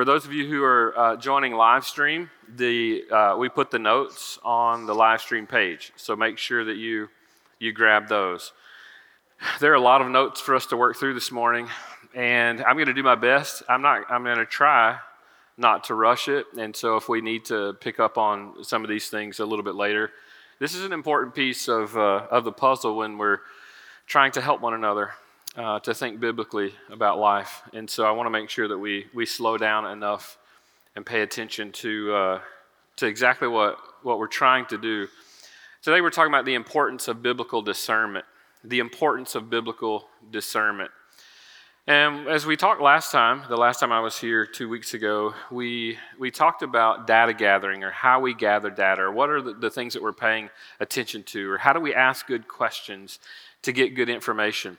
For those of you who are uh, joining live stream, the, uh, we put the notes on the live stream page. So make sure that you, you grab those. There are a lot of notes for us to work through this morning, and I'm going to do my best. I'm, not, I'm going to try not to rush it. And so if we need to pick up on some of these things a little bit later, this is an important piece of, uh, of the puzzle when we're trying to help one another uh, to think biblically about life. And so I want to make sure that we, we slow down enough and pay attention to, uh, to exactly what, what we're trying to do. Today we're talking about the importance of biblical discernment. The importance of biblical discernment. And as we talked last time, the last time I was here two weeks ago, we, we talked about data gathering or how we gather data or what are the, the things that we're paying attention to or how do we ask good questions to get good information.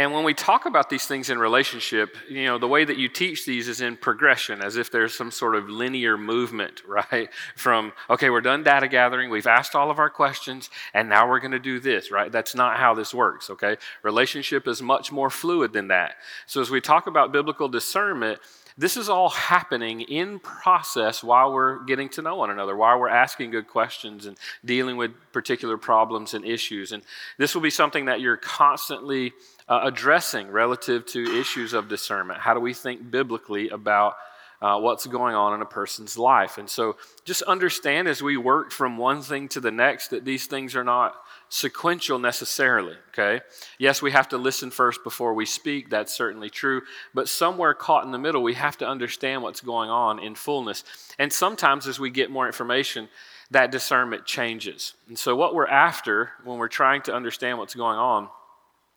And when we talk about these things in relationship, you know, the way that you teach these is in progression, as if there's some sort of linear movement, right? From, okay, we're done data gathering, we've asked all of our questions, and now we're going to do this, right? That's not how this works, okay? Relationship is much more fluid than that. So as we talk about biblical discernment, this is all happening in process while we're getting to know one another, while we're asking good questions and dealing with particular problems and issues. And this will be something that you're constantly uh, addressing relative to issues of discernment. How do we think biblically about uh, what's going on in a person's life? And so just understand as we work from one thing to the next that these things are not sequential necessarily, okay? Yes, we have to listen first before we speak, that's certainly true, but somewhere caught in the middle, we have to understand what's going on in fullness. And sometimes as we get more information, that discernment changes. And so, what we're after when we're trying to understand what's going on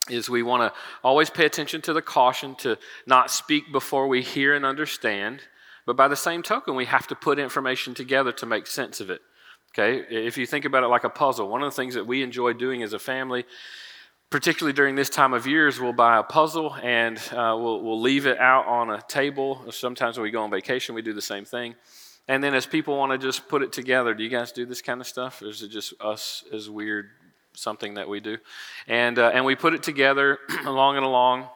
is we want to always pay attention to the caution to not speak before we hear and understand. But by the same token, we have to put information together to make sense of it. Okay, if you think about it like a puzzle, one of the things that we enjoy doing as a family, particularly during this time of year, is we'll buy a puzzle and uh, we'll, we'll leave it out on a table. Sometimes when we go on vacation, we do the same thing. And then as people want to just put it together, do you guys do this kind of stuff? Or is it just us as weird something that we do. And, uh, and we put it together along and along.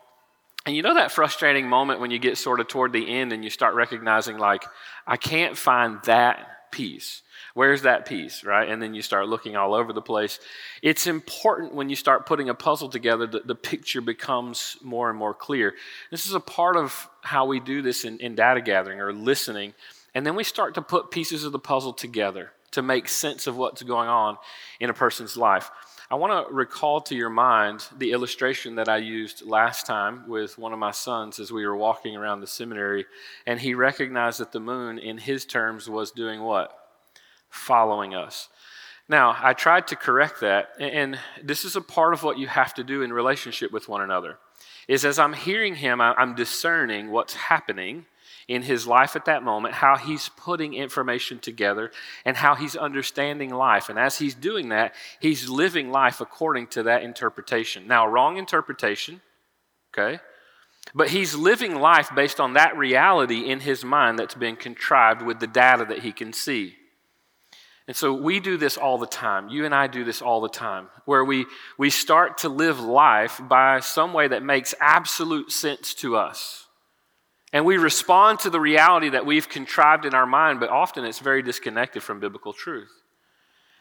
And you know that frustrating moment when you get sort of toward the end and you start recognizing, like, I can't find that piece. Where's that piece, right? And then you start looking all over the place. It's important when you start putting a puzzle together that the picture becomes more and more clear. This is a part of how we do this in, in data gathering or listening. And then we start to put pieces of the puzzle together to make sense of what's going on in a person's life. I want to recall to your mind the illustration that I used last time with one of my sons as we were walking around the seminary, and he recognized that the moon, in his terms, was doing what? Following us. Now, I tried to correct that, and this is a part of what you have to do in relationship with one another. Is as I'm hearing him, I'm discerning what's happening in his life at that moment, how he's putting information together, and how he's understanding life. And as he's doing that, he's living life according to that interpretation. Now, wrong interpretation, okay? But he's living life based on that reality in his mind that's been contrived with the data that he can see. And so we do this all the time. You and I do this all the time, where we, we start to live life by some way that makes absolute sense to us. And we respond to the reality that we've contrived in our mind, but often it's very disconnected from biblical truth.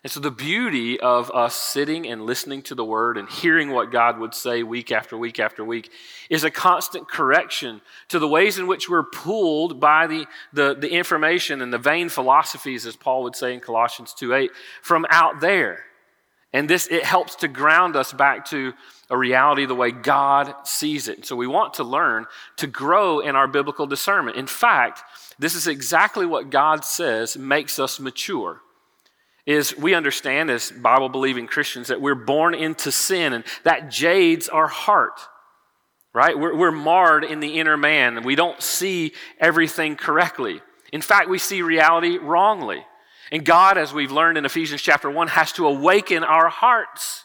And so, the beauty of us sitting and listening to the word and hearing what God would say week after week after week is a constant correction to the ways in which we're pulled by the, the, the information and the vain philosophies, as Paul would say in Colossians 2 8, from out there. And this, it helps to ground us back to a reality the way God sees it. So we want to learn to grow in our biblical discernment. In fact, this is exactly what God says makes us mature. Is we understand as Bible believing Christians that we're born into sin and that jades our heart, right? We're, we're marred in the inner man we don't see everything correctly. In fact, we see reality wrongly. And God, as we've learned in Ephesians chapter 1, has to awaken our hearts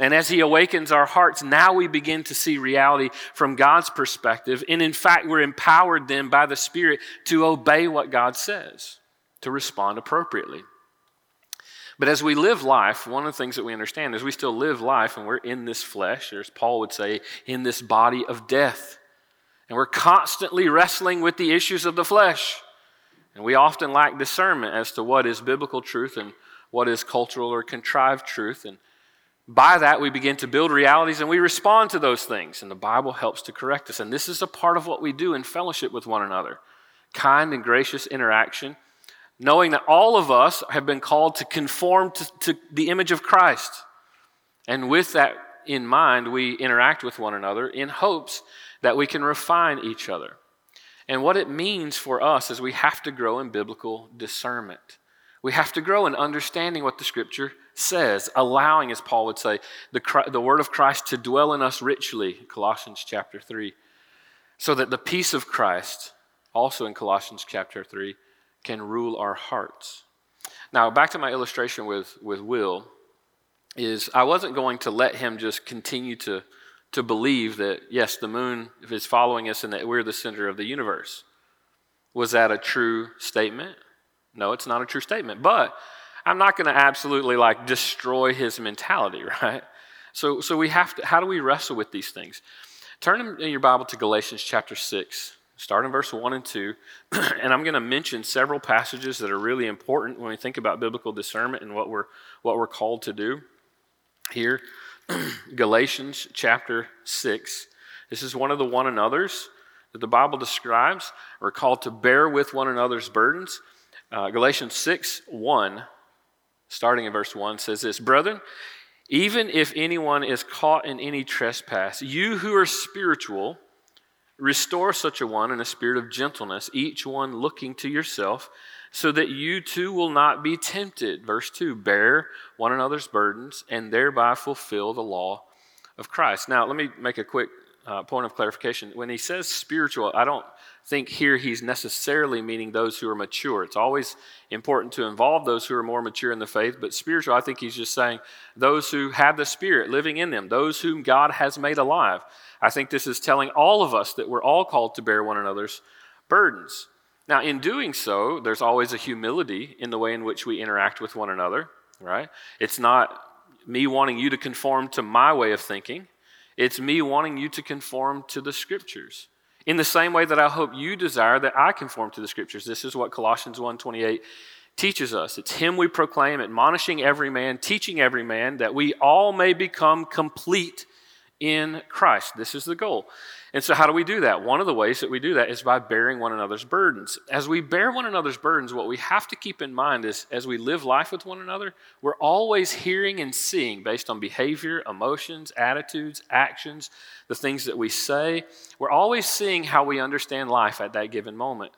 and as He awakens our hearts, now we begin to see reality from God's perspective. And in fact, we're empowered then by the Spirit to obey what God says, to respond appropriately. But as we live life, one of the things that we understand is we still live life and we're in this flesh, as Paul would say, in this body of death. And we're constantly wrestling with the issues of the flesh. And we often lack discernment as to what is biblical truth and what is cultural or contrived truth. And by that, we begin to build realities and we respond to those things. And the Bible helps to correct us. And this is a part of what we do in fellowship with one another kind and gracious interaction, knowing that all of us have been called to conform to, to the image of Christ. And with that in mind, we interact with one another in hopes that we can refine each other. And what it means for us is we have to grow in biblical discernment. We have to grow in understanding what the scripture says, allowing, as Paul would say, the, the word of Christ to dwell in us richly, Colossians chapter 3, so that the peace of Christ, also in Colossians chapter 3, can rule our hearts. Now, back to my illustration with, with Will, is I wasn't going to let him just continue to, to believe that, yes, the moon is following us and that we're the center of the universe. Was that a true statement? No, it's not a true statement. But I'm not going to absolutely like destroy his mentality, right? So, so we have to, how do we wrestle with these things? Turn in your Bible to Galatians chapter 6, start in verse 1 and 2. and I'm going to mention several passages that are really important when we think about biblical discernment and what we're, what we're called to do here. Galatians chapter 6. This is one of the one another's that the Bible describes. We're called to bear with one another's burdens. Uh, Galatians 6 1, starting in verse 1, says this Brethren, even if anyone is caught in any trespass, you who are spiritual, restore such a one in a spirit of gentleness, each one looking to yourself, so that you too will not be tempted. Verse 2 Bear one another's burdens and thereby fulfill the law of Christ. Now, let me make a quick uh, point of clarification. When he says spiritual, I don't think here he's necessarily meaning those who are mature. It's always important to involve those who are more mature in the faith, but spiritual, I think he's just saying those who have the Spirit living in them, those whom God has made alive. I think this is telling all of us that we're all called to bear one another's burdens. Now, in doing so, there's always a humility in the way in which we interact with one another, right? It's not me wanting you to conform to my way of thinking. It's me wanting you to conform to the scriptures. In the same way that I hope you desire that I conform to the scriptures. This is what Colossians 1:28 teaches us. It's him we proclaim, admonishing every man, teaching every man that we all may become complete in Christ. This is the goal. And so, how do we do that? One of the ways that we do that is by bearing one another's burdens. As we bear one another's burdens, what we have to keep in mind is as we live life with one another, we're always hearing and seeing based on behavior, emotions, attitudes, actions, the things that we say. We're always seeing how we understand life at that given moment.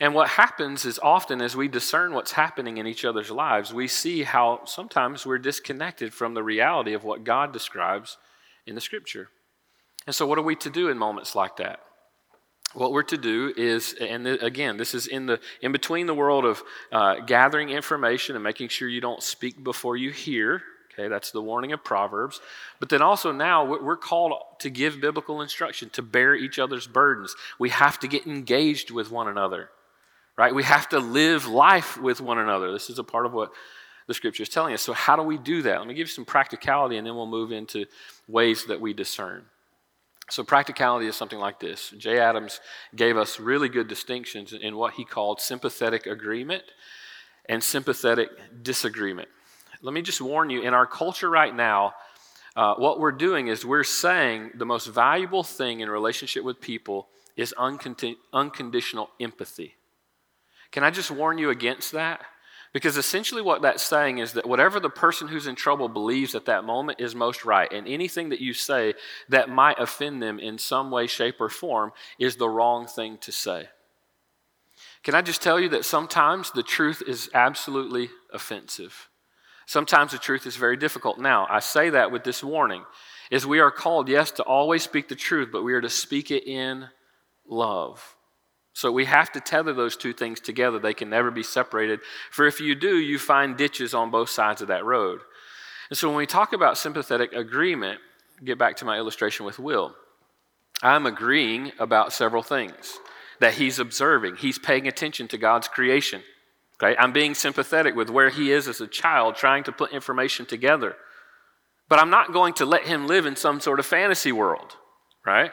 And what happens is often as we discern what's happening in each other's lives, we see how sometimes we're disconnected from the reality of what God describes in the scripture. And so, what are we to do in moments like that? What we're to do is, and again, this is in the in between the world of uh, gathering information and making sure you don't speak before you hear. Okay, that's the warning of Proverbs. But then also now we're called to give biblical instruction, to bear each other's burdens. We have to get engaged with one another, right? We have to live life with one another. This is a part of what the scripture is telling us. So, how do we do that? Let me give you some practicality and then we'll move into ways that we discern. So, practicality is something like this. Jay Adams gave us really good distinctions in what he called sympathetic agreement and sympathetic disagreement. Let me just warn you in our culture right now, uh, what we're doing is we're saying the most valuable thing in relationship with people is unconditional empathy. Can I just warn you against that? Because essentially, what that's saying is that whatever the person who's in trouble believes at that moment is most right, and anything that you say that might offend them in some way, shape, or form is the wrong thing to say. Can I just tell you that sometimes the truth is absolutely offensive? Sometimes the truth is very difficult. Now, I say that with this warning is we are called yes to always speak the truth, but we are to speak it in love. So we have to tether those two things together. They can never be separated. For if you do, you find ditches on both sides of that road. And so when we talk about sympathetic agreement, get back to my illustration with Will. I'm agreeing about several things that he's observing. He's paying attention to God's creation. Okay? I'm being sympathetic with where he is as a child, trying to put information together. But I'm not going to let him live in some sort of fantasy world, right?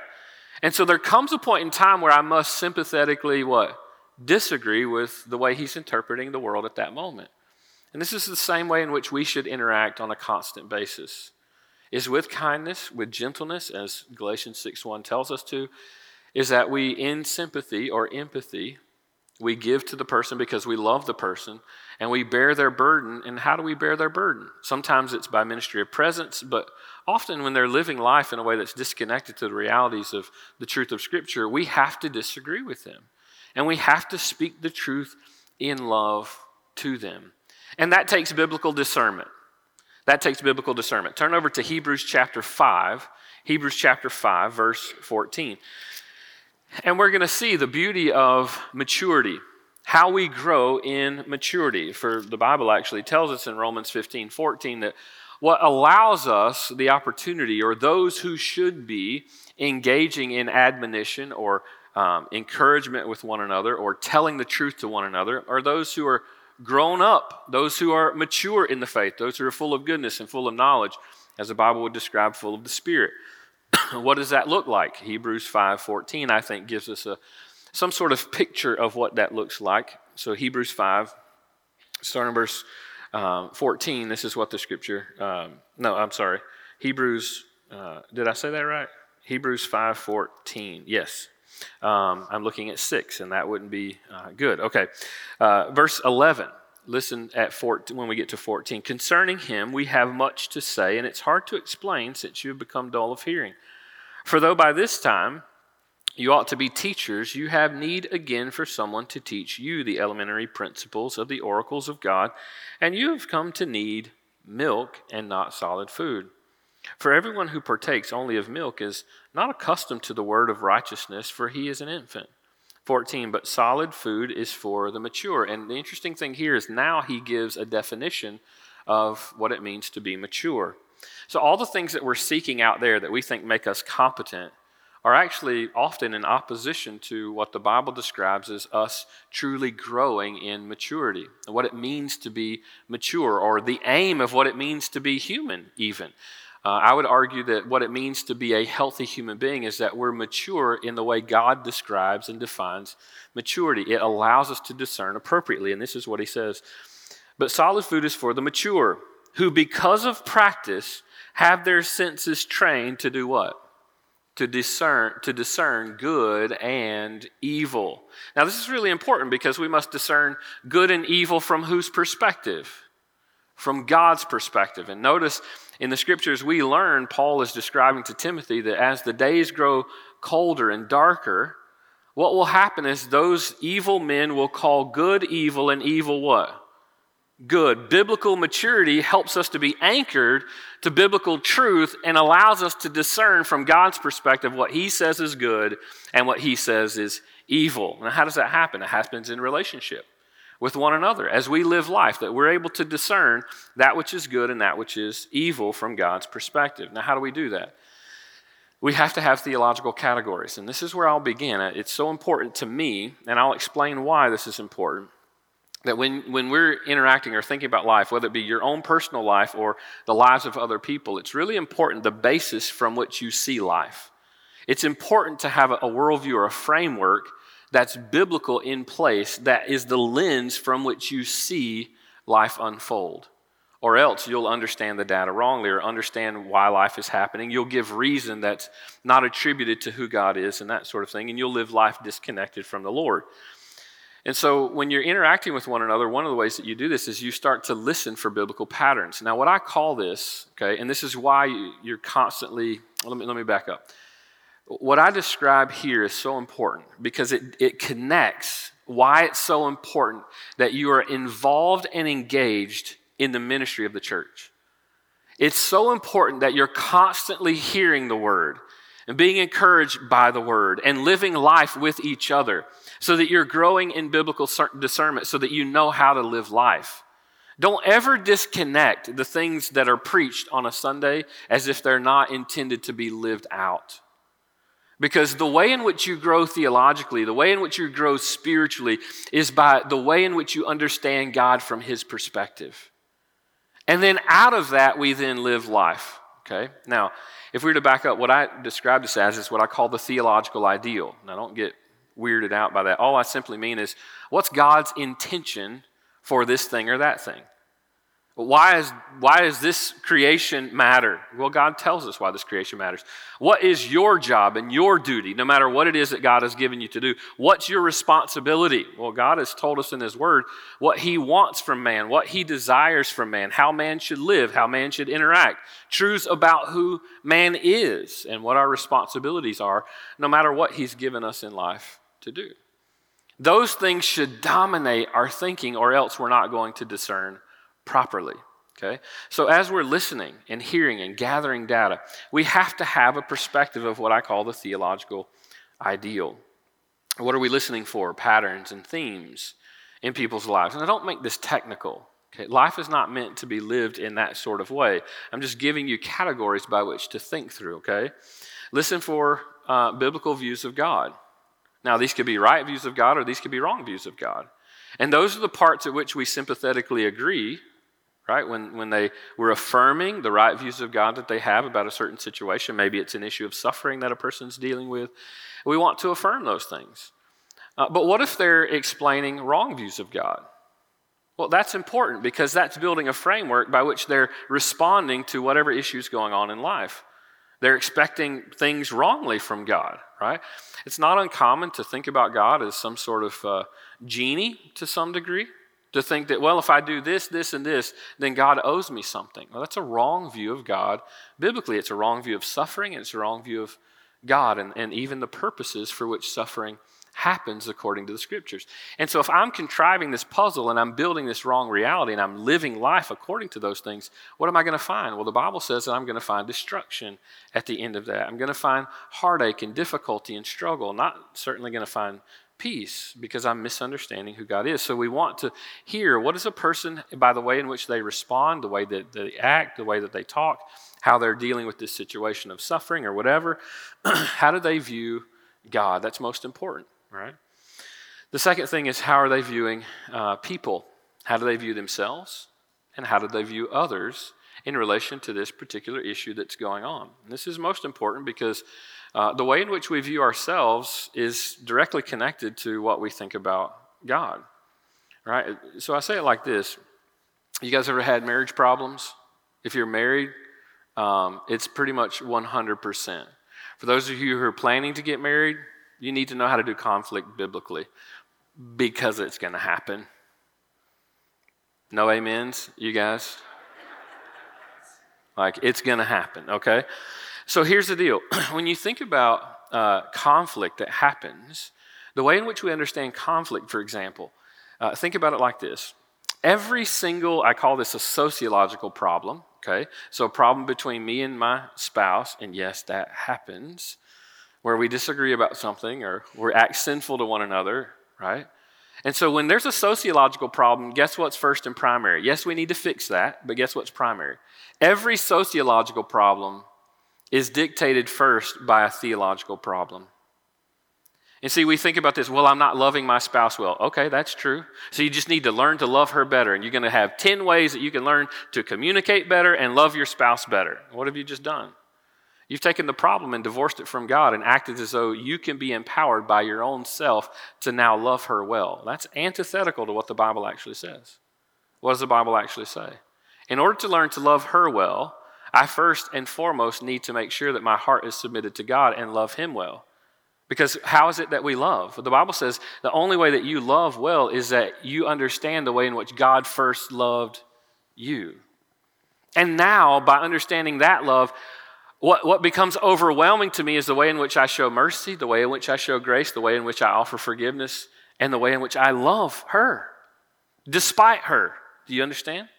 And so there comes a point in time where I must sympathetically what? Disagree with the way he's interpreting the world at that moment. And this is the same way in which we should interact on a constant basis. Is with kindness, with gentleness, as Galatians 6:1 tells us to, is that we in sympathy or empathy, we give to the person because we love the person and we bear their burden. And how do we bear their burden? Sometimes it's by ministry of presence, but often when they're living life in a way that's disconnected to the realities of the truth of Scripture, we have to disagree with them. And we have to speak the truth in love to them. And that takes biblical discernment. That takes biblical discernment. Turn over to Hebrews chapter 5, Hebrews chapter 5, verse 14. And we're going to see the beauty of maturity, how we grow in maturity. For the Bible actually tells us in Romans 15, 14 that what allows us the opportunity, or those who should be engaging in admonition or um, encouragement with one another or telling the truth to one another, are those who are grown up, those who are mature in the faith, those who are full of goodness and full of knowledge, as the Bible would describe, full of the Spirit. what does that look like? Hebrews 5:14, I think, gives us a some sort of picture of what that looks like. So Hebrews 5, starting verse um, 14, this is what the scripture. Um, no, I'm sorry. Hebrews. Uh, did I say that right? Hebrews 5:14. Yes. Um, I'm looking at six, and that wouldn't be uh, good. Okay. Uh, verse 11. Listen at 14, when we get to 14. Concerning him, we have much to say, and it's hard to explain since you have become dull of hearing. For though by this time you ought to be teachers, you have need again for someone to teach you the elementary principles of the oracles of God, and you have come to need milk and not solid food. For everyone who partakes only of milk is not accustomed to the word of righteousness, for he is an infant. 14, but solid food is for the mature. And the interesting thing here is now he gives a definition of what it means to be mature. So, all the things that we're seeking out there that we think make us competent are actually often in opposition to what the Bible describes as us truly growing in maturity, and what it means to be mature, or the aim of what it means to be human, even. Uh, I would argue that what it means to be a healthy human being is that we're mature in the way God describes and defines maturity. It allows us to discern appropriately, and this is what he says. But solid food is for the mature, who because of practice have their senses trained to do what? To discern, to discern good and evil. Now, this is really important because we must discern good and evil from whose perspective? From God's perspective. And notice in the scriptures, we learn Paul is describing to Timothy that as the days grow colder and darker, what will happen is those evil men will call good evil and evil what? Good. Biblical maturity helps us to be anchored to biblical truth and allows us to discern from God's perspective what He says is good and what He says is evil. Now, how does that happen? It happens in relationship with one another as we live life, that we're able to discern that which is good and that which is evil from God's perspective. Now, how do we do that? We have to have theological categories, and this is where I'll begin. It's so important to me, and I'll explain why this is important. That when, when we're interacting or thinking about life, whether it be your own personal life or the lives of other people, it's really important the basis from which you see life. It's important to have a worldview or a framework that's biblical in place, that is the lens from which you see life unfold. Or else you'll understand the data wrongly or understand why life is happening. You'll give reason that's not attributed to who God is and that sort of thing, and you'll live life disconnected from the Lord. And so, when you're interacting with one another, one of the ways that you do this is you start to listen for biblical patterns. Now, what I call this, okay, and this is why you're constantly, let me, let me back up. What I describe here is so important because it, it connects why it's so important that you are involved and engaged in the ministry of the church. It's so important that you're constantly hearing the word and being encouraged by the word and living life with each other so that you're growing in biblical discernment so that you know how to live life. Don't ever disconnect the things that are preached on a Sunday as if they're not intended to be lived out. Because the way in which you grow theologically, the way in which you grow spiritually, is by the way in which you understand God from His perspective. And then out of that, we then live life. Okay? Now, if we were to back up, what I describe this as is what I call the theological ideal. Now, don't get weirded out by that. All I simply mean is what's God's intention for this thing or that thing? Why, is, why does this creation matter? Well, God tells us why this creation matters. What is your job and your duty, no matter what it is that God has given you to do? What's your responsibility? Well, God has told us in His Word what He wants from man, what He desires from man, how man should live, how man should interact, truths about who man is, and what our responsibilities are, no matter what He's given us in life to do. Those things should dominate our thinking, or else we're not going to discern properly. Okay? So, as we're listening and hearing and gathering data, we have to have a perspective of what I call the theological ideal. What are we listening for? Patterns and themes in people's lives. And I don't make this technical. Okay? Life is not meant to be lived in that sort of way. I'm just giving you categories by which to think through, okay? Listen for uh, biblical views of God. Now, these could be right views of God or these could be wrong views of God. And those are the parts at which we sympathetically agree right? When, when they were affirming the right views of God that they have about a certain situation, maybe it's an issue of suffering that a person's dealing with, we want to affirm those things. Uh, but what if they're explaining wrong views of God? Well, that's important because that's building a framework by which they're responding to whatever issues going on in life. They're expecting things wrongly from God, right? It's not uncommon to think about God as some sort of uh, genie to some degree, to think that, well, if I do this, this, and this, then God owes me something. Well, that's a wrong view of God. Biblically, it's a wrong view of suffering, and it's a wrong view of God and, and even the purposes for which suffering happens according to the scriptures. And so, if I'm contriving this puzzle and I'm building this wrong reality and I'm living life according to those things, what am I going to find? Well, the Bible says that I'm going to find destruction at the end of that. I'm going to find heartache and difficulty and struggle, not certainly going to find peace because I'm misunderstanding who God is. So we want to hear what is a person by the way in which they respond, the way that they act, the way that they talk, how they're dealing with this situation of suffering or whatever. how do they view God? That's most important, right? The second thing is how are they viewing uh, people? How do they view themselves? And how do they view others in relation to this particular issue that's going on? And this is most important because uh, the way in which we view ourselves is directly connected to what we think about God. Right? So I say it like this You guys ever had marriage problems? If you're married, um, it's pretty much 100%. For those of you who are planning to get married, you need to know how to do conflict biblically because it's going to happen. No amens, you guys? Like, it's going to happen, okay? So here's the deal when you think about uh, conflict that happens, the way in which we understand conflict, for example, uh, think about it like this. Every single, I call this a sociological problem, okay? So a problem between me and my spouse, and yes, that happens, where we disagree about something or we act sinful to one another, right? And so when there's a sociological problem, guess what's first and primary? Yes, we need to fix that, but guess what's primary? Every sociological problem is dictated first by a theological problem. And see, we think about this, well, I'm not loving my spouse well. Okay, that's true. So you just need to learn to love her better. And you're going to have 10 ways that you can learn to communicate better and love your spouse better. What have you just done? You've taken the problem and divorced it from God and acted as though you can be empowered by your own self to now love her well. That's antithetical to what the Bible actually says. What does the Bible actually say? In order to learn to love her well, I first and foremost need to make sure that my heart is submitted to God and love Him well. Because how is it that we love? The Bible says the only way that you love well is that you understand the way in which God first loved you. And now, by understanding that love, what, what becomes overwhelming to me is the way in which I show mercy, the way in which I show grace, the way in which I offer forgiveness, and the way in which I love her, despite her. Do you understand?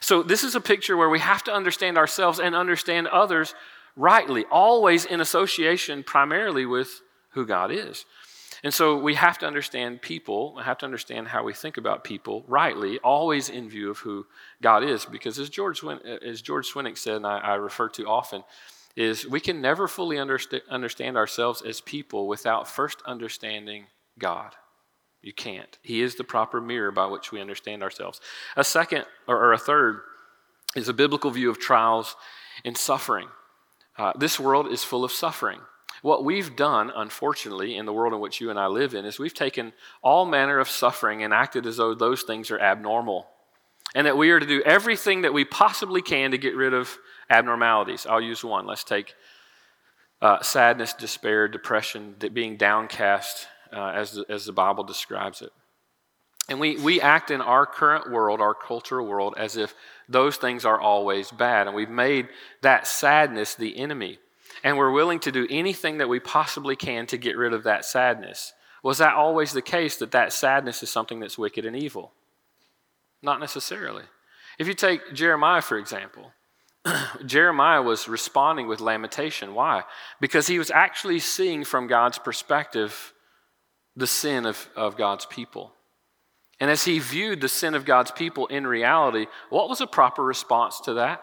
So, this is a picture where we have to understand ourselves and understand others rightly, always in association primarily with who God is. And so we have to understand people, we have to understand how we think about people rightly, always in view of who God is. Because as George, as George Swinnock said, and I, I refer to often, is we can never fully underst- understand ourselves as people without first understanding God. You can't. He is the proper mirror by which we understand ourselves. A second, or, a third, is a biblical view of trials and suffering. Uh, this world is full of suffering. What we've done, unfortunately, in the world in which you and I live in, is we've taken all manner of suffering and acted as though those things are abnormal. And that we are to do everything that we possibly can to get rid of abnormalities. I'll use one. Let's take uh, sadness, despair, depression, being downcast, uh, as, the, as the Bible describes it. And we, we act in our current world, our cultural world, as if those things are always bad. And we've made that sadness the enemy. And we're willing to do anything that we possibly can to get rid of that sadness. Was that always the case that that sadness is something that's wicked and evil? Not necessarily. If you take Jeremiah, for example, Jeremiah was responding with lamentation. Why? Because he was actually seeing from God's perspective the sin of, of God's people. And as he viewed the sin of God's people in reality, what was a proper response to that?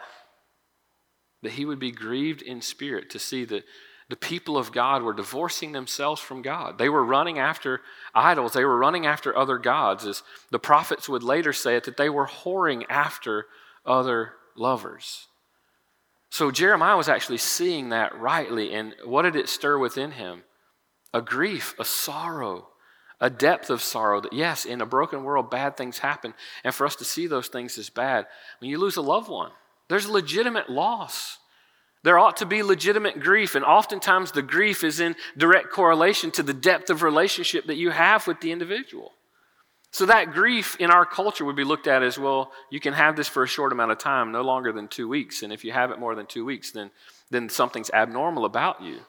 That he would be grieved in spirit to see that the people of God were divorcing themselves from God. They were running after idols, they were running after other gods. As the prophets would later say it, that they were whoring after other lovers. So Jeremiah was actually seeing that rightly. And what did it stir within him? A grief, a sorrow, a depth of sorrow that, yes, in a broken world, bad things happen. And for us to see those things as bad, when you lose a loved one, there's legitimate loss. There ought to be legitimate grief, and oftentimes the grief is in direct correlation to the depth of relationship that you have with the individual. So, that grief in our culture would be looked at as well, you can have this for a short amount of time, no longer than two weeks. And if you have it more than two weeks, then, then something's abnormal about you.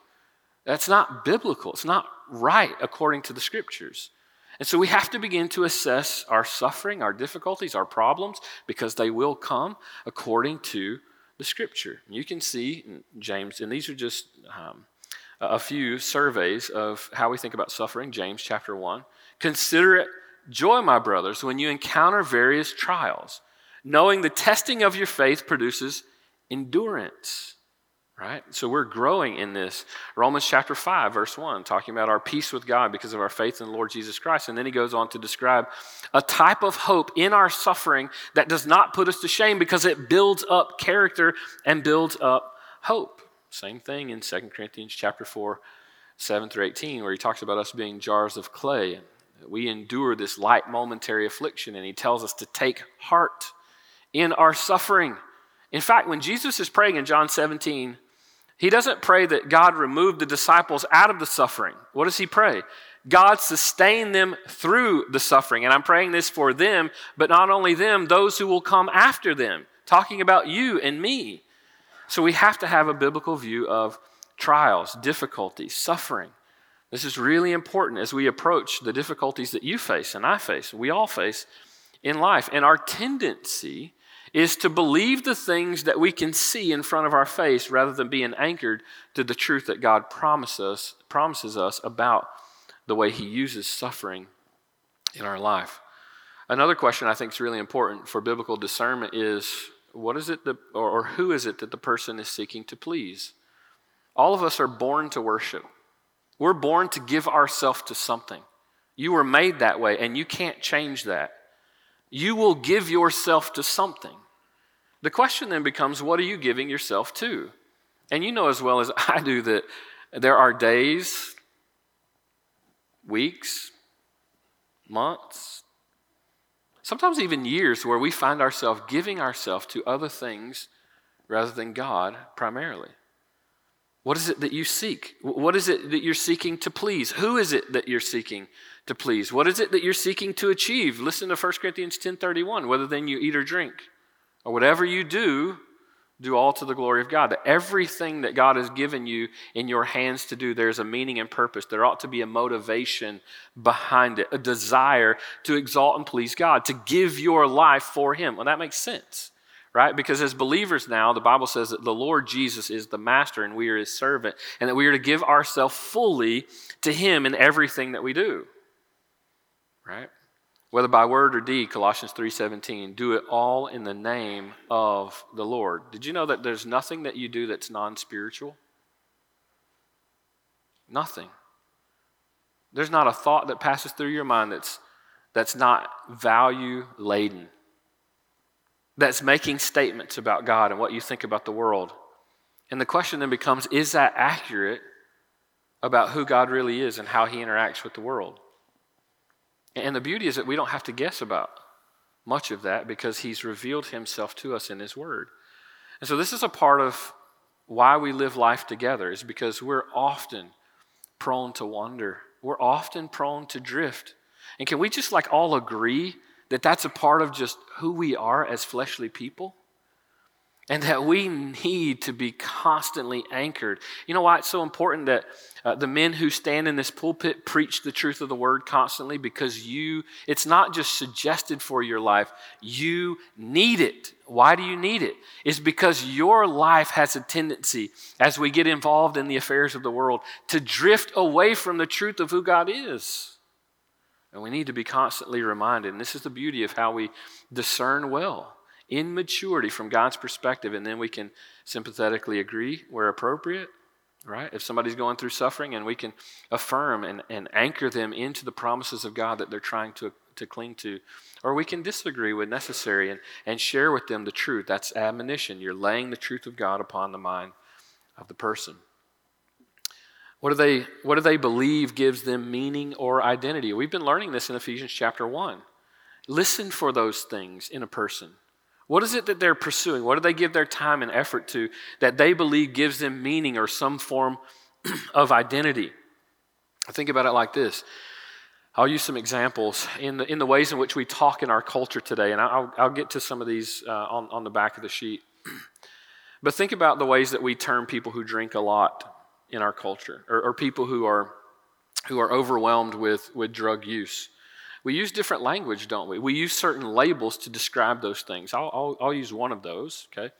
That's not biblical. It's not right according to the scriptures. And so we have to begin to assess our suffering, our difficulties, our problems, because they will come according to the scripture. You can see, James, and these are just um, a few surveys of how we think about suffering. James chapter 1. Consider it joy, my brothers, when you encounter various trials, knowing the testing of your faith produces endurance right? So we're growing in this. Romans chapter 5, verse 1, talking about our peace with God because of our faith in the Lord Jesus Christ. And then he goes on to describe a type of hope in our suffering that does not put us to shame because it builds up character and builds up hope. Same thing in 2 Corinthians chapter 4, 7 through 18, where he talks about us being jars of clay. We endure this light momentary affliction, and he tells us to take heart in our suffering. In fact, when Jesus is praying in John 17, he doesn't pray that God remove the disciples out of the suffering. What does he pray? God sustain them through the suffering. And I'm praying this for them, but not only them, those who will come after them, talking about you and me. So we have to have a biblical view of trials, difficulties, suffering. This is really important as we approach the difficulties that you face and I face, we all face in life. And our tendency is to believe the things that we can see in front of our face rather than being anchored to the truth that God promises, promises us about the way He uses suffering in our life. Another question I think is really important for biblical discernment is what is it that, or, or who is it that the person is seeking to please? All of us are born to worship. We're born to give ourselves to something. You were made that way, and you can't change that. You will give yourself to something. The question then becomes what are you giving yourself to? And you know as well as I do that there are days, weeks, months, sometimes even years where we find ourselves giving ourselves to other things rather than God primarily. What is it that you seek? What is it that you're seeking to please? Who is it that you're seeking to please? What is it that you're seeking to achieve? Listen to 1 Corinthians 10:31, whether then you eat or drink or whatever you do, do all to the glory of God. That everything that God has given you in your hands to do, there's a meaning and purpose. There ought to be a motivation behind it, a desire to exalt and please God, to give your life for Him. Well, that makes sense, right? Because as believers now, the Bible says that the Lord Jesus is the master and we are His servant, and that we are to give ourselves fully to Him in everything that we do, right? Whether by word or deed colossians 3.17 do it all in the name of the lord. Did you know that there's nothing that you do that's non-spiritual? Nothing. There's not a thought that passes through your mind that's that's not value laden that's making statements about god and what you think about the world. And the question then becomes is that accurate about who God really is and how he interacts with the world? And the beauty is that we don't have to guess about much of that because he's revealed himself to us in his word. And so this is a part of why we live life together is because we're often prone to wander. We're often prone to drift. And can we just like all agree that that's a part of just who we are as fleshly people? And that we need to be constantly anchored. You know why it's so important that uh, the men who stand in this pulpit preach the truth of the word constantly? Because you, it's not just suggested for your life, you need it. Why do you need it? It's because your life has a tendency, as we get involved in the affairs of the world, to drift away from the truth of who God is. And we need to be constantly reminded. And this is the beauty of how we discern well in maturity from God's perspective, and then we can sympathetically agree where appropriate, right? If somebody's going through suffering, and we can affirm and, and anchor them into the promises of God that they're trying to, to cling to. Or we can disagree when necessary and, and share with them the truth. That's admonition. You're laying the truth of God upon the mind of the person. What do they, what do they believe gives them meaning or identity? We've been learning this in Ephesians chapter 1. Listen for those things in a person. What is it that they're pursuing? What do they give their time and effort to that they believe gives them meaning or some form of identity? Think about it like this. I'll use some examples in the, in the ways in which we talk in our culture today, and I'll, I'll get to some of these uh, on, on the back of the sheet. but think about the ways that we term people who drink a lot in our culture, or, or people who are, who are overwhelmed with, with drug use. We use different language, don't we? We use certain labels to describe those things. I'll, I'll, I'll use one of those, okay?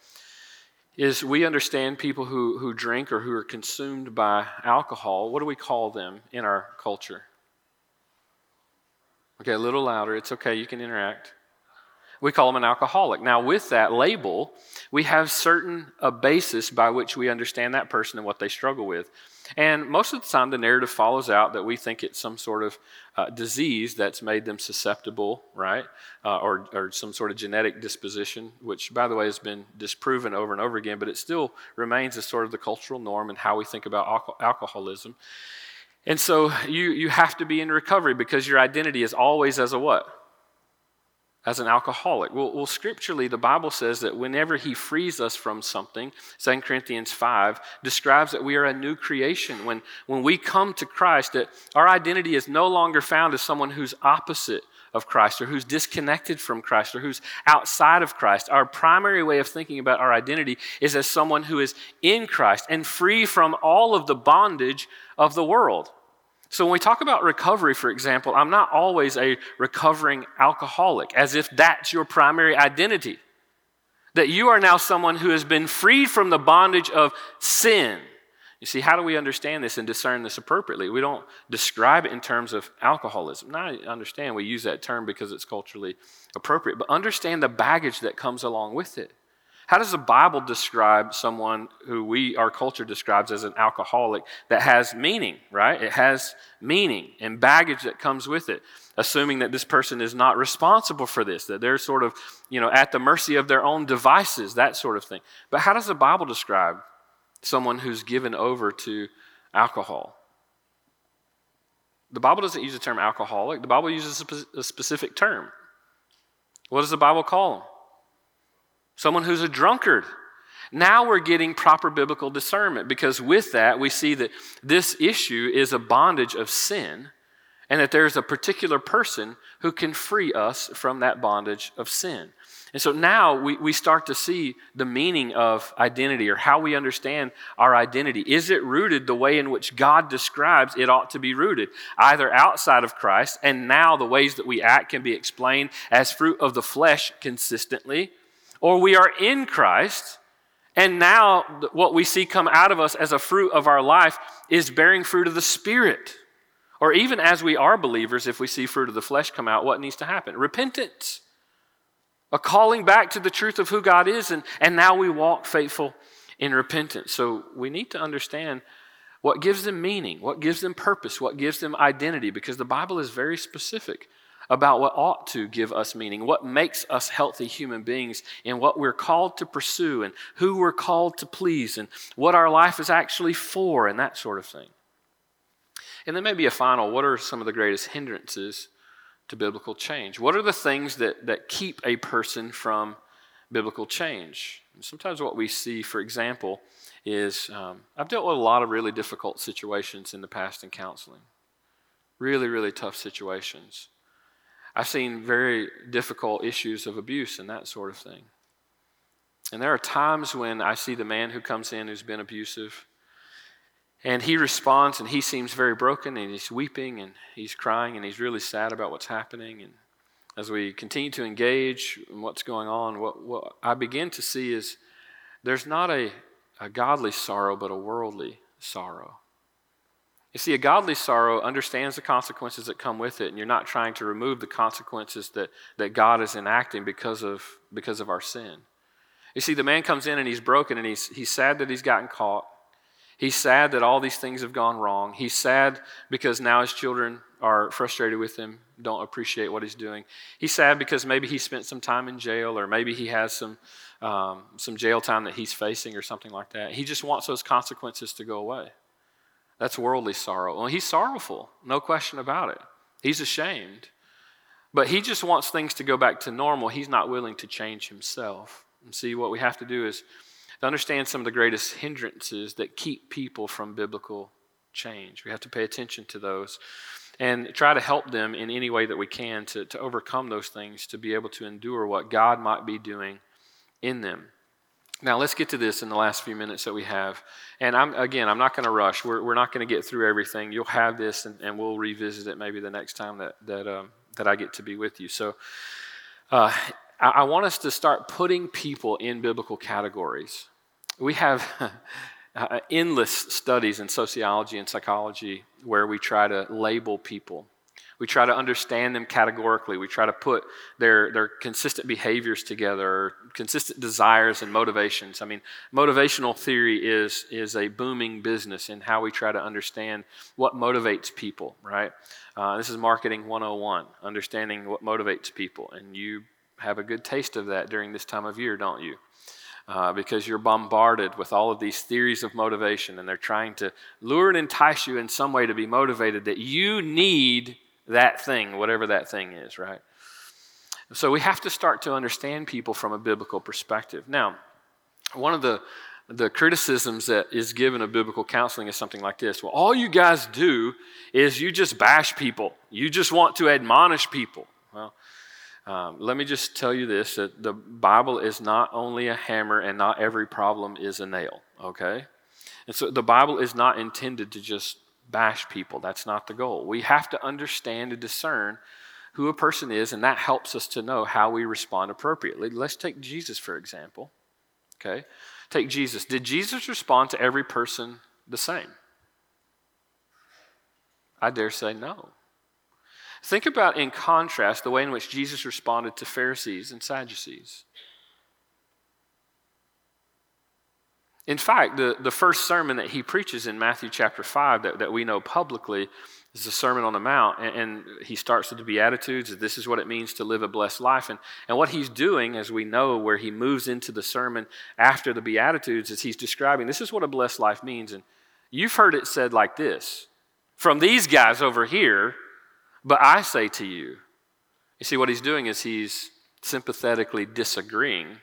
Is we understand people who, who drink or who are consumed by alcohol. What do we call them in our culture? Okay, a little louder. It's okay, you can interact. We call them an alcoholic. Now, with that label, we have certain a basis by which we understand that person and what they struggle with. And most of the time, the narrative follows out that we think it's some sort of uh, disease that's made them susceptible, right? Uh, or, or some sort of genetic disposition, which, by the way, has been disproven over and over again, but it still remains as sort of the cultural norm and how we think about al- alcoholism. And so you, you have to be in recovery because your identity is always as a what? As an alcoholic. Well, well, scripturally, the Bible says that whenever He frees us from something, 2 Corinthians 5 describes that we are a new creation. When, when we come to Christ, that our identity is no longer found as someone who's opposite of Christ or who's disconnected from Christ or who's outside of Christ. Our primary way of thinking about our identity is as someone who is in Christ and free from all of the bondage of the world. So, when we talk about recovery, for example, I'm not always a recovering alcoholic, as if that's your primary identity. That you are now someone who has been freed from the bondage of sin. You see, how do we understand this and discern this appropriately? We don't describe it in terms of alcoholism. Now, I understand we use that term because it's culturally appropriate, but understand the baggage that comes along with it. How does the Bible describe someone who we, our culture describes as an alcoholic that has meaning, right? It has meaning and baggage that comes with it, assuming that this person is not responsible for this, that they're sort of, you know, at the mercy of their own devices, that sort of thing. But how does the Bible describe someone who's given over to alcohol? The Bible doesn't use the term alcoholic, the Bible uses a specific term. What does the Bible call them? Someone who's a drunkard. Now we're getting proper biblical discernment because with that we see that this issue is a bondage of sin and that there's a particular person who can free us from that bondage of sin. And so now we, we start to see the meaning of identity or how we understand our identity. Is it rooted the way in which God describes it ought to be rooted, either outside of Christ, and now the ways that we act can be explained as fruit of the flesh consistently? Or we are in Christ, and now what we see come out of us as a fruit of our life is bearing fruit of the Spirit. Or even as we are believers, if we see fruit of the flesh come out, what needs to happen? Repentance. A calling back to the truth of who God is, and, and now we walk faithful in repentance. So we need to understand what gives them meaning, what gives them purpose, what gives them identity, because the Bible is very specific about what ought to give us meaning, what makes us healthy human beings, and what we're called to pursue, and who we're called to please, and what our life is actually for, and that sort of thing. And then maybe a final what are some of the greatest hindrances to biblical change? What are the things that, that keep a person from biblical change? Sometimes what we see, for example, is um, I've dealt with a lot of really difficult situations in the past in counseling. Really, really tough situations. I've seen very difficult issues of abuse and that sort of thing. And there are times when I see the man who comes in who's been abusive, and he responds and he seems very broken and he's weeping and he's crying and he's really sad about what's happening. And as we continue to engage in what's going on, what, what I begin to see is there's not a, a godly sorrow, but a worldly sorrow. You see, a godly sorrow understands the consequences that come with it, and you're not trying to remove the consequences that, that God is enacting because of, because of our sin. You see, the man comes in and he's broken, and he's, he's sad that he's gotten caught. He's sad that all these things have gone wrong. He's sad because now his children are frustrated with him, don't appreciate what he's doing. He's sad because maybe he spent some time in jail, or maybe he has some, um, some jail time that he's facing, or something like that. He just wants those consequences to go away. That's worldly sorrow. Well, he's sorrowful, no question about it. He's ashamed. But he just wants things to go back to normal. He's not willing to change himself. And see, what we have to do is to understand some of the greatest hindrances that keep people from biblical change. We have to pay attention to those and try to help them in any way that we can to, to overcome those things, to be able to endure what God might be doing in them. Now, let's get to this in the last few minutes that we have. And I'm, again, I'm not going to rush. We're, we're not going to get through everything. You'll have this, and, and we'll revisit it maybe the next time that, that, um, that I get to be with you. So, uh, I, I want us to start putting people in biblical categories. We have uh, endless studies in sociology and psychology where we try to label people we try to understand them categorically. We try to put their, their consistent behaviors together, consistent desires and motivations. I mean, motivational theory is, is a booming business in how we try to understand what motivates people, right? Uh, this is Marketing 101, understanding what motivates people. And you have a good taste of that during this time of year, don't you? Uh, because you're bombarded with all of these theories of motivation, and they're trying to lure and entice you in some way to be motivated that you need that thing, whatever that thing is, right? So we have to start to understand people from a biblical perspective. Now, one of the the criticisms that is given of biblical counseling is something like this. Well, all you guys do is you just bash people. You just want to admonish people. Well, um, let me just tell you this that the Bible is not only a hammer and not every problem is a nail, okay? And so the Bible is not intended to just bash people. That's not the goal. We have to understand and discern who a person is, and that helps us to know how we respond appropriately. Let's take Jesus, for example. Okay? Take Jesus. Did Jesus respond to every person the same? I dare say no. Think about, in contrast, the way in which Jesus responded to Pharisees and Sadducees. In fact, the, the first sermon that he preaches in Matthew chapter 5 that, that we know publicly is the Sermon on the Mount. And, and, he starts with the Beatitudes. This is what it means to live a blessed life. And, and what he's doing, as we know, where he moves into the sermon after the Beatitudes, is he's describing this is what a blessed life means. And you've heard it said like this from these guys over here, but I say to you. You see, what he's doing is he's sympathetically disagreeing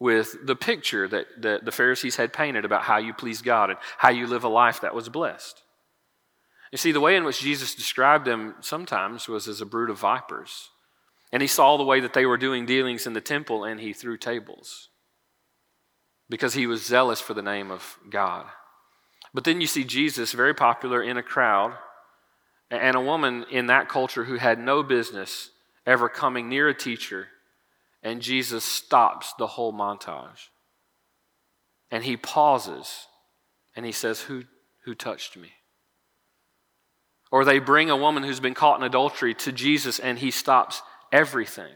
with the picture that, that the Pharisees had painted about how you please God and how you live a life that was blessed. You see, the way in which Jesus described them sometimes was as a brood of vipers. And he saw the way that they were doing dealings in the temple and he threw tables because he was zealous for the name of God. But then you see Jesus very popular in a crowd and a woman in that culture who had no business ever coming near a teacher and Jesus stops the whole montage. And he pauses and he says, Who, who touched me? Or they bring a woman who's been caught in adultery to Jesus and he stops everything.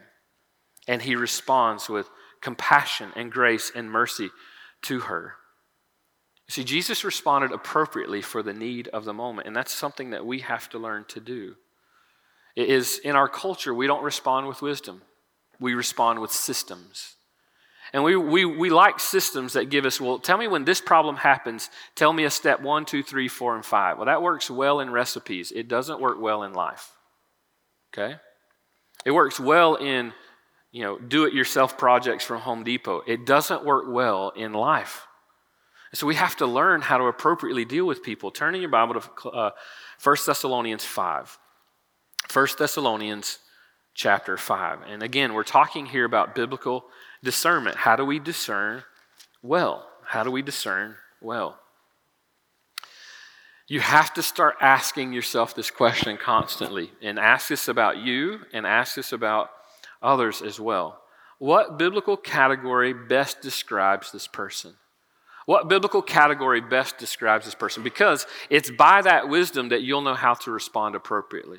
And he responds with compassion and grace and mercy to her. See, Jesus responded appropriately for the need of the moment, and that's something that we have to learn to do. It is in our culture, we don't respond with wisdom, we respond with systems. And we, we, we like systems that give us, well, tell me when this problem happens, tell me a step one, two, three, four, and five. Well, that works well in recipes. It doesn't work well in life. Okay? It works well in, you know, do it yourself projects from Home Depot. It doesn't work well in life. So we have to learn how to appropriately deal with people. Turn in your Bible to uh, 1 Thessalonians 5. 1 Thessalonians chapter 5. And again, we're talking here about biblical discernment. How do we discern well? How do we discern well? You have to start asking yourself this question constantly and ask this about you and ask this about others as well. What biblical category best describes this person? What biblical category best describes this person? Because it's by that wisdom that you'll know how to respond appropriately.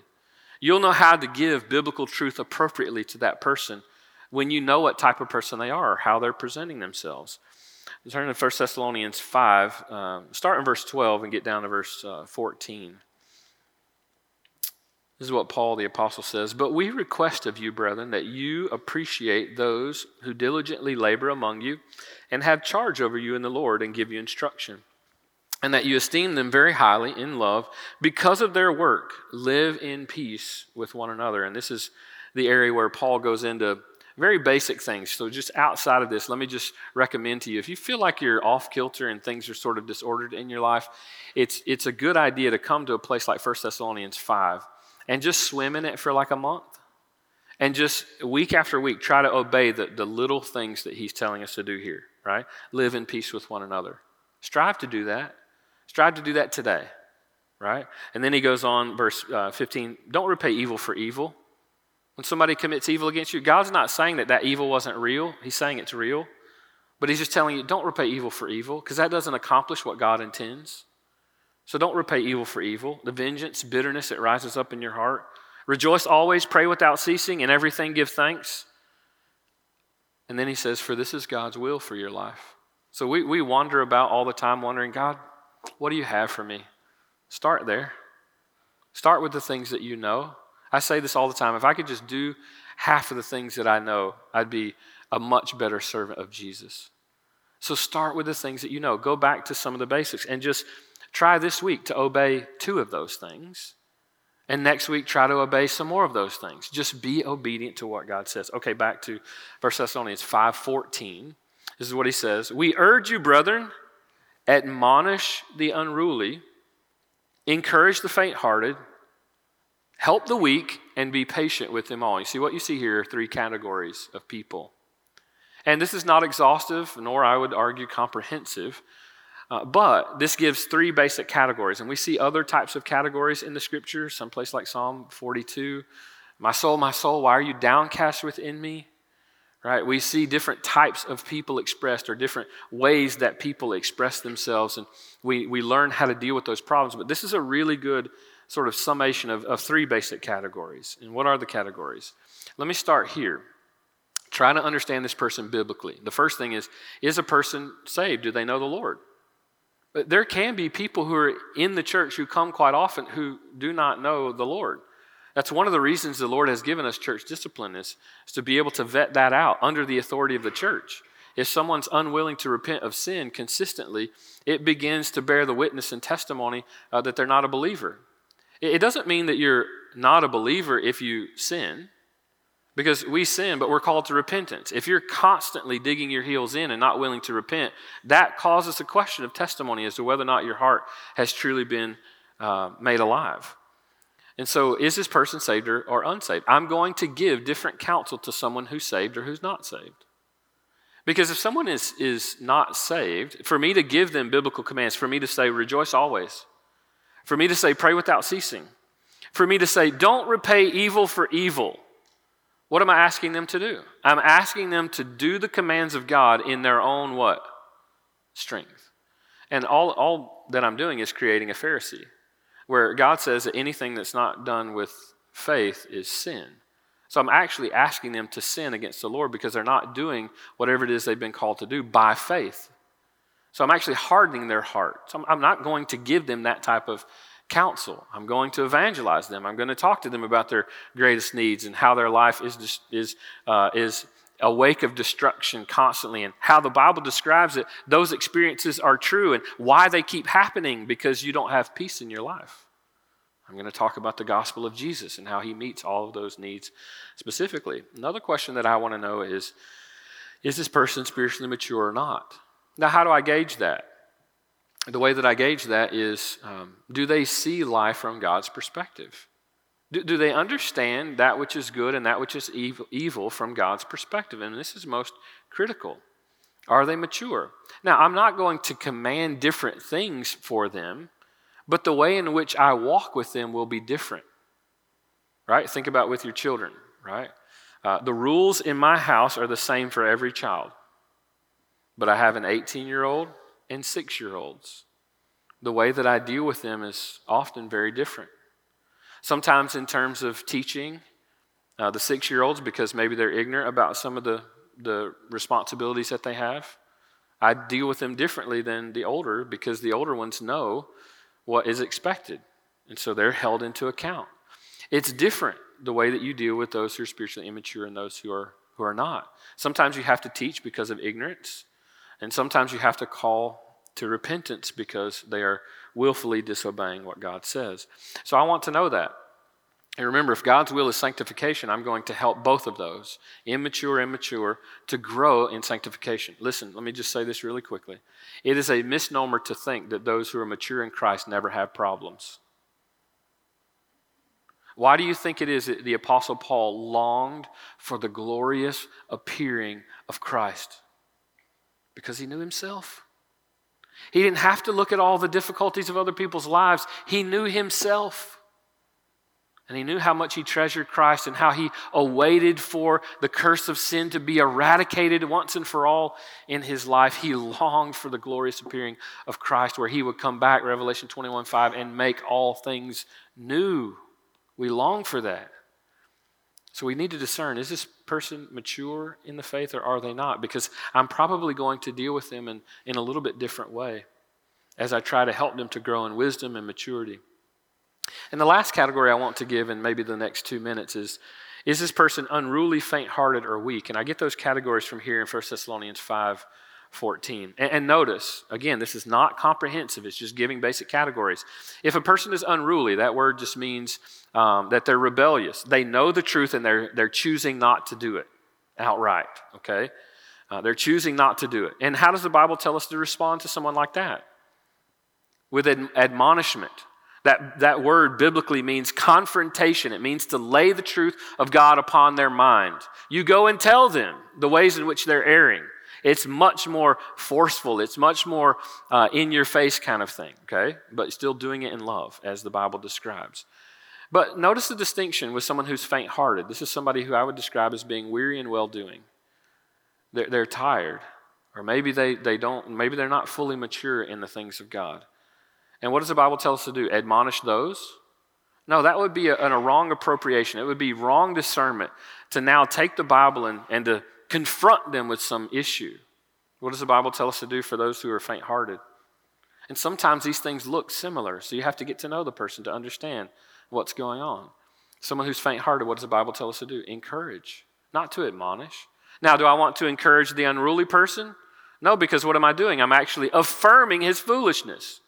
You'll know how to give biblical truth appropriately to that person when you know what type of person they are how they're presenting themselves. Turn to 1 Thessalonians 5, uh, start in verse 12 and get down to verse uh, 14. This is what Paul the Apostle says. But we request of you, brethren, that you appreciate those who diligently labor among you and have charge over you in the Lord and give you instruction. And that you esteem them very highly in love because of their work. Live in peace with one another. And this is the area where Paul goes into very basic things. So, just outside of this, let me just recommend to you if you feel like you're off kilter and things are sort of disordered in your life, it's, it's a good idea to come to a place like 1 Thessalonians 5 and just swim in it for like a month. And just week after week, try to obey the, the little things that he's telling us to do here, right? Live in peace with one another. Strive to do that. Strive to do that today, right? And then he goes on, verse uh, 15 don't repay evil for evil when somebody commits evil against you, God's not saying that that evil wasn't real. He's saying it's real. But He's just telling you, don't repay evil for evil, because that doesn't accomplish what God intends. So don't repay evil for evil. The vengeance, bitterness that rises up in your heart. Rejoice always, pray without ceasing, and everything give thanks. And then He says, for this is God's will for your life. So we, we wander about all the time wondering, God, what do you have for me? Start there. Start with the things that you know. I say this all the time. If I could just do half of the things that I know, I'd be a much better servant of Jesus. So start with the things that you know. Go back to some of the basics and just try this week to obey two of those things. And next week, try to obey some more of those things. Just be obedient to what God says. Okay, back to 1 Thessalonians 5.14. This is what he says. We urge you, brethren, admonish the unruly, encourage the faint-hearted, Help the weak and be patient with them all. You see what you see here are three categories of people. And this is not exhaustive, nor I would argue comprehensive, uh, but this gives three basic categories. And we see other types of categories in the scripture, someplace like Psalm 42. My soul, my soul, why are you downcast within me? Right? We see different types of people expressed or different ways that people express themselves, and we, we learn how to deal with those problems. But this is a really good sort of summation of, of three basic categories. And what are the categories? Let me start here. Try to understand this person biblically. The first thing is Is a person saved? Do they know the Lord? But there can be people who are in the church who come quite often who do not know the Lord. That's one of the reasons the Lord has given us church discipline is, is to be able to vet that out under the authority of the church. If someone's unwilling to repent of sin consistently, it begins to bear the witness and testimony uh, that they're not a believer. It doesn't mean that you're not a believer if you sin, because we sin, but we're called to repentance. If you're constantly digging your heels in and not willing to repent, that causes a question of testimony as to whether or not your heart has truly been uh, made alive. And so, is this person saved or, or unsaved? I'm going to give different counsel to someone who's saved or who's not saved. Because if someone is, is not saved, for me to give them biblical commands, for me to say, rejoice always, for me to say, pray without ceasing. For me to say, don't repay evil for evil. What am I asking them to do? I'm asking them to do the commands of God in their own what? Strength. And all, all that I'm doing is creating a Pharisee, where God says that anything that's not done with faith is sin. So I'm actually asking them to sin against the Lord because they're not doing whatever it is they've been called to do by faith. So I'm actually hardening their heart. So I'm, I'm not going to give them that type of counsel. I'm going to evangelize them. I'm going to talk to them about their greatest needs and how their life is, is, uh, is a wake of destruction constantly and how the Bible describes it. Those experiences are true and why they keep happening because you don't have peace in your life. I'm going to talk about the gospel of Jesus and how he meets all of those needs specifically. Another question that I want to know is is this person spiritually mature or not? Now, how do I gauge that? The way that I gauge that is um, do they see life from God's perspective? Do, do they understand that which is good and that which is evil, evil from God's perspective? And this is most critical. Are they mature? Now, I'm not going to command different things for them, but the way in which I walk with them will be different. Right? Think about with your children, right? Uh, the rules in my house are the same for every child, but I have an 18 year old and six year olds. The way that I deal with them is often very different. Sometimes, in terms of teaching uh, the six year olds, because maybe they're ignorant about some of the, the responsibilities that they have, I deal with them differently than the older because the older ones know what is expected. And so they're held into account. It's different the way that you deal with those who are spiritually immature and those who are, who are not. Sometimes you have to teach because of ignorance, and sometimes you have to call to repentance because they are willfully disobeying what God says. So I want to know that. And remember, if God's will is sanctification, I'm going to help both of those, immature and mature, to grow in sanctification. Listen, let me just say this really quickly. It is a misnomer to think that those who are mature in Christ never have problems. Why do you think it is that the Apostle Paul longed for the glorious appearing of Christ? Because he knew himself. He didn't have to look at all the difficulties of other people's lives, he knew himself. And he knew how much he treasured Christ and how he awaited for the curse of sin to be eradicated once and for all in his life. He longed for the glorious appearing of Christ where he would come back, Revelation 21 5, and make all things new. We long for that. So we need to discern is this person mature in the faith or are they not? Because I'm probably going to deal with them in, in a little bit different way as I try to help them to grow in wisdom and maturity. And the last category I want to give in maybe the next two minutes is is this person unruly, faint hearted, or weak? And I get those categories from here in 1 Thessalonians 5 14. And, and, notice, again, this is not comprehensive, it's just giving basic categories. If a person is unruly, that word just means um, that they're rebellious. They know the truth and they're, they're choosing not to do it outright, okay? Uh, they're choosing not to do it. And how does the Bible tell us to respond to someone like that? With ad- admonishment. That, that word biblically means confrontation. It means to lay the truth of God upon their mind. You go and tell them the ways in which they're erring. It's much more forceful, it's much more uh, in your face kind of thing, okay? But still doing it in love, as the Bible describes. But notice the distinction with someone who's faint hearted. This is somebody who I would describe as being weary and well doing. They're, they're tired, or maybe they, they don't, maybe they're not fully mature in the things of God. And what does the Bible tell us to do? Admonish those? No, that would be a, a wrong appropriation. It would be wrong discernment to now take the Bible and, and to confront them with some issue. What does the Bible tell us to do for those who are faint hearted? And sometimes these things look similar, so you have to get to know the person to understand what's going on. Someone who's faint hearted, what does the Bible tell us to do? Encourage, not to admonish. Now, do I want to encourage the unruly person? No, because what am I doing? I'm actually affirming his foolishness.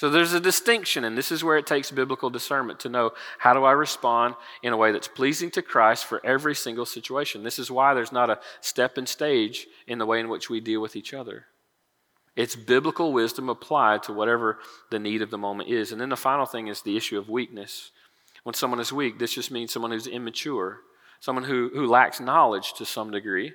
So there's a distinction, and this is where it takes biblical discernment to know how do I respond in a way that's pleasing to Christ for every single situation. This is why there's not a step and stage in the way in which we deal with each other. It's biblical wisdom applied to whatever the need of the moment is. And then the final thing is the issue of weakness. When someone is weak, this just means someone who's immature, someone who, who lacks knowledge to some degree.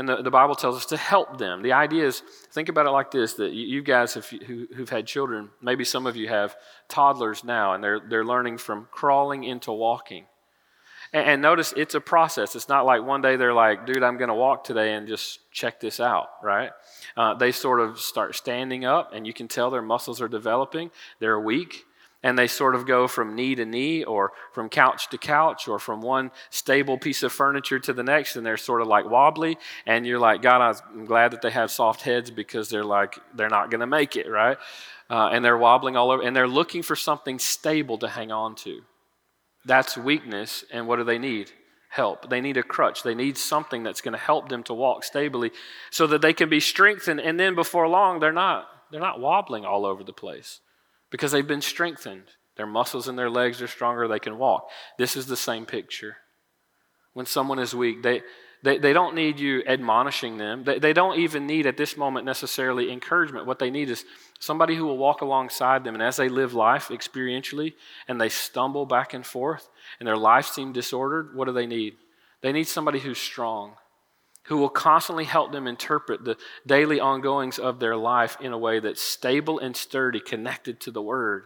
And the, the Bible tells us to help them. The idea is, think about it like this that you, guys have, who, who've had children, maybe some of you have toddlers now, and they're, they're learning from crawling into walking. And, and notice it's a process. It's not like one day they're like, dude, I'm going to walk today and just check this out, right? Uh, they sort of start standing up, and you can tell their muscles are developing. They're weak. And they sort of go from knee to knee or from couch to couch or from one stable piece of furniture to the next and they're sort of like wobbly. And you're like god i'm glad that they have soft heads because they're like they're not going to make it right? Uh, and they're wobbling all over and they're looking for something stable to hang on to. That's weakness and what do they need? Help. They need a crutch. They need something that's going to help them to walk stably so that they can be strengthened and then before long they're not they're not wobbling all over the place because they've been strengthened. Their muscles in their legs are stronger, they can walk. This is the same picture. When someone is weak, they, they, they don't need you admonishing them. They, they don't even need at this moment necessarily encouragement. What they need is somebody who will walk alongside them. And as they live life experientially and they stumble back and forth and their life seems disordered, what do they need? They need somebody who's strong, who will constantly help them interpret the daily ongoings of their life in a way that's stable and sturdy, connected to the Word,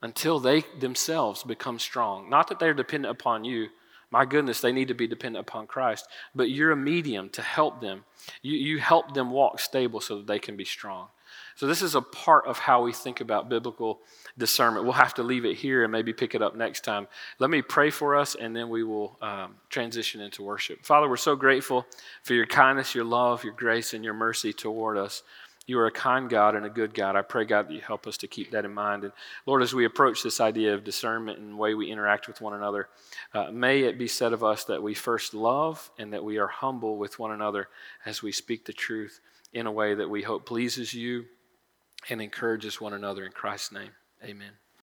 until they themselves become strong. Not that they're dependent upon you. My goodness, they need to be dependent upon Christ. But you're a medium to help them. You, you help them walk stable so that they can be strong. So, this is a part of how we think about biblical discernment. We'll have to leave it here and maybe pick it up next time. Let me pray for us and then we will um, transition into worship. Father, we're so grateful for your kindness, your love, your grace, and your mercy toward us. You are a kind God and a good God. I pray, God, that you help us to keep that in mind. And Lord, as we approach this idea of discernment and the way we interact with one another, uh, may it be said of us that we first love and that we are humble with one another as we speak the truth in a way that we hope pleases you and encourages one another in Christ's name. Amen.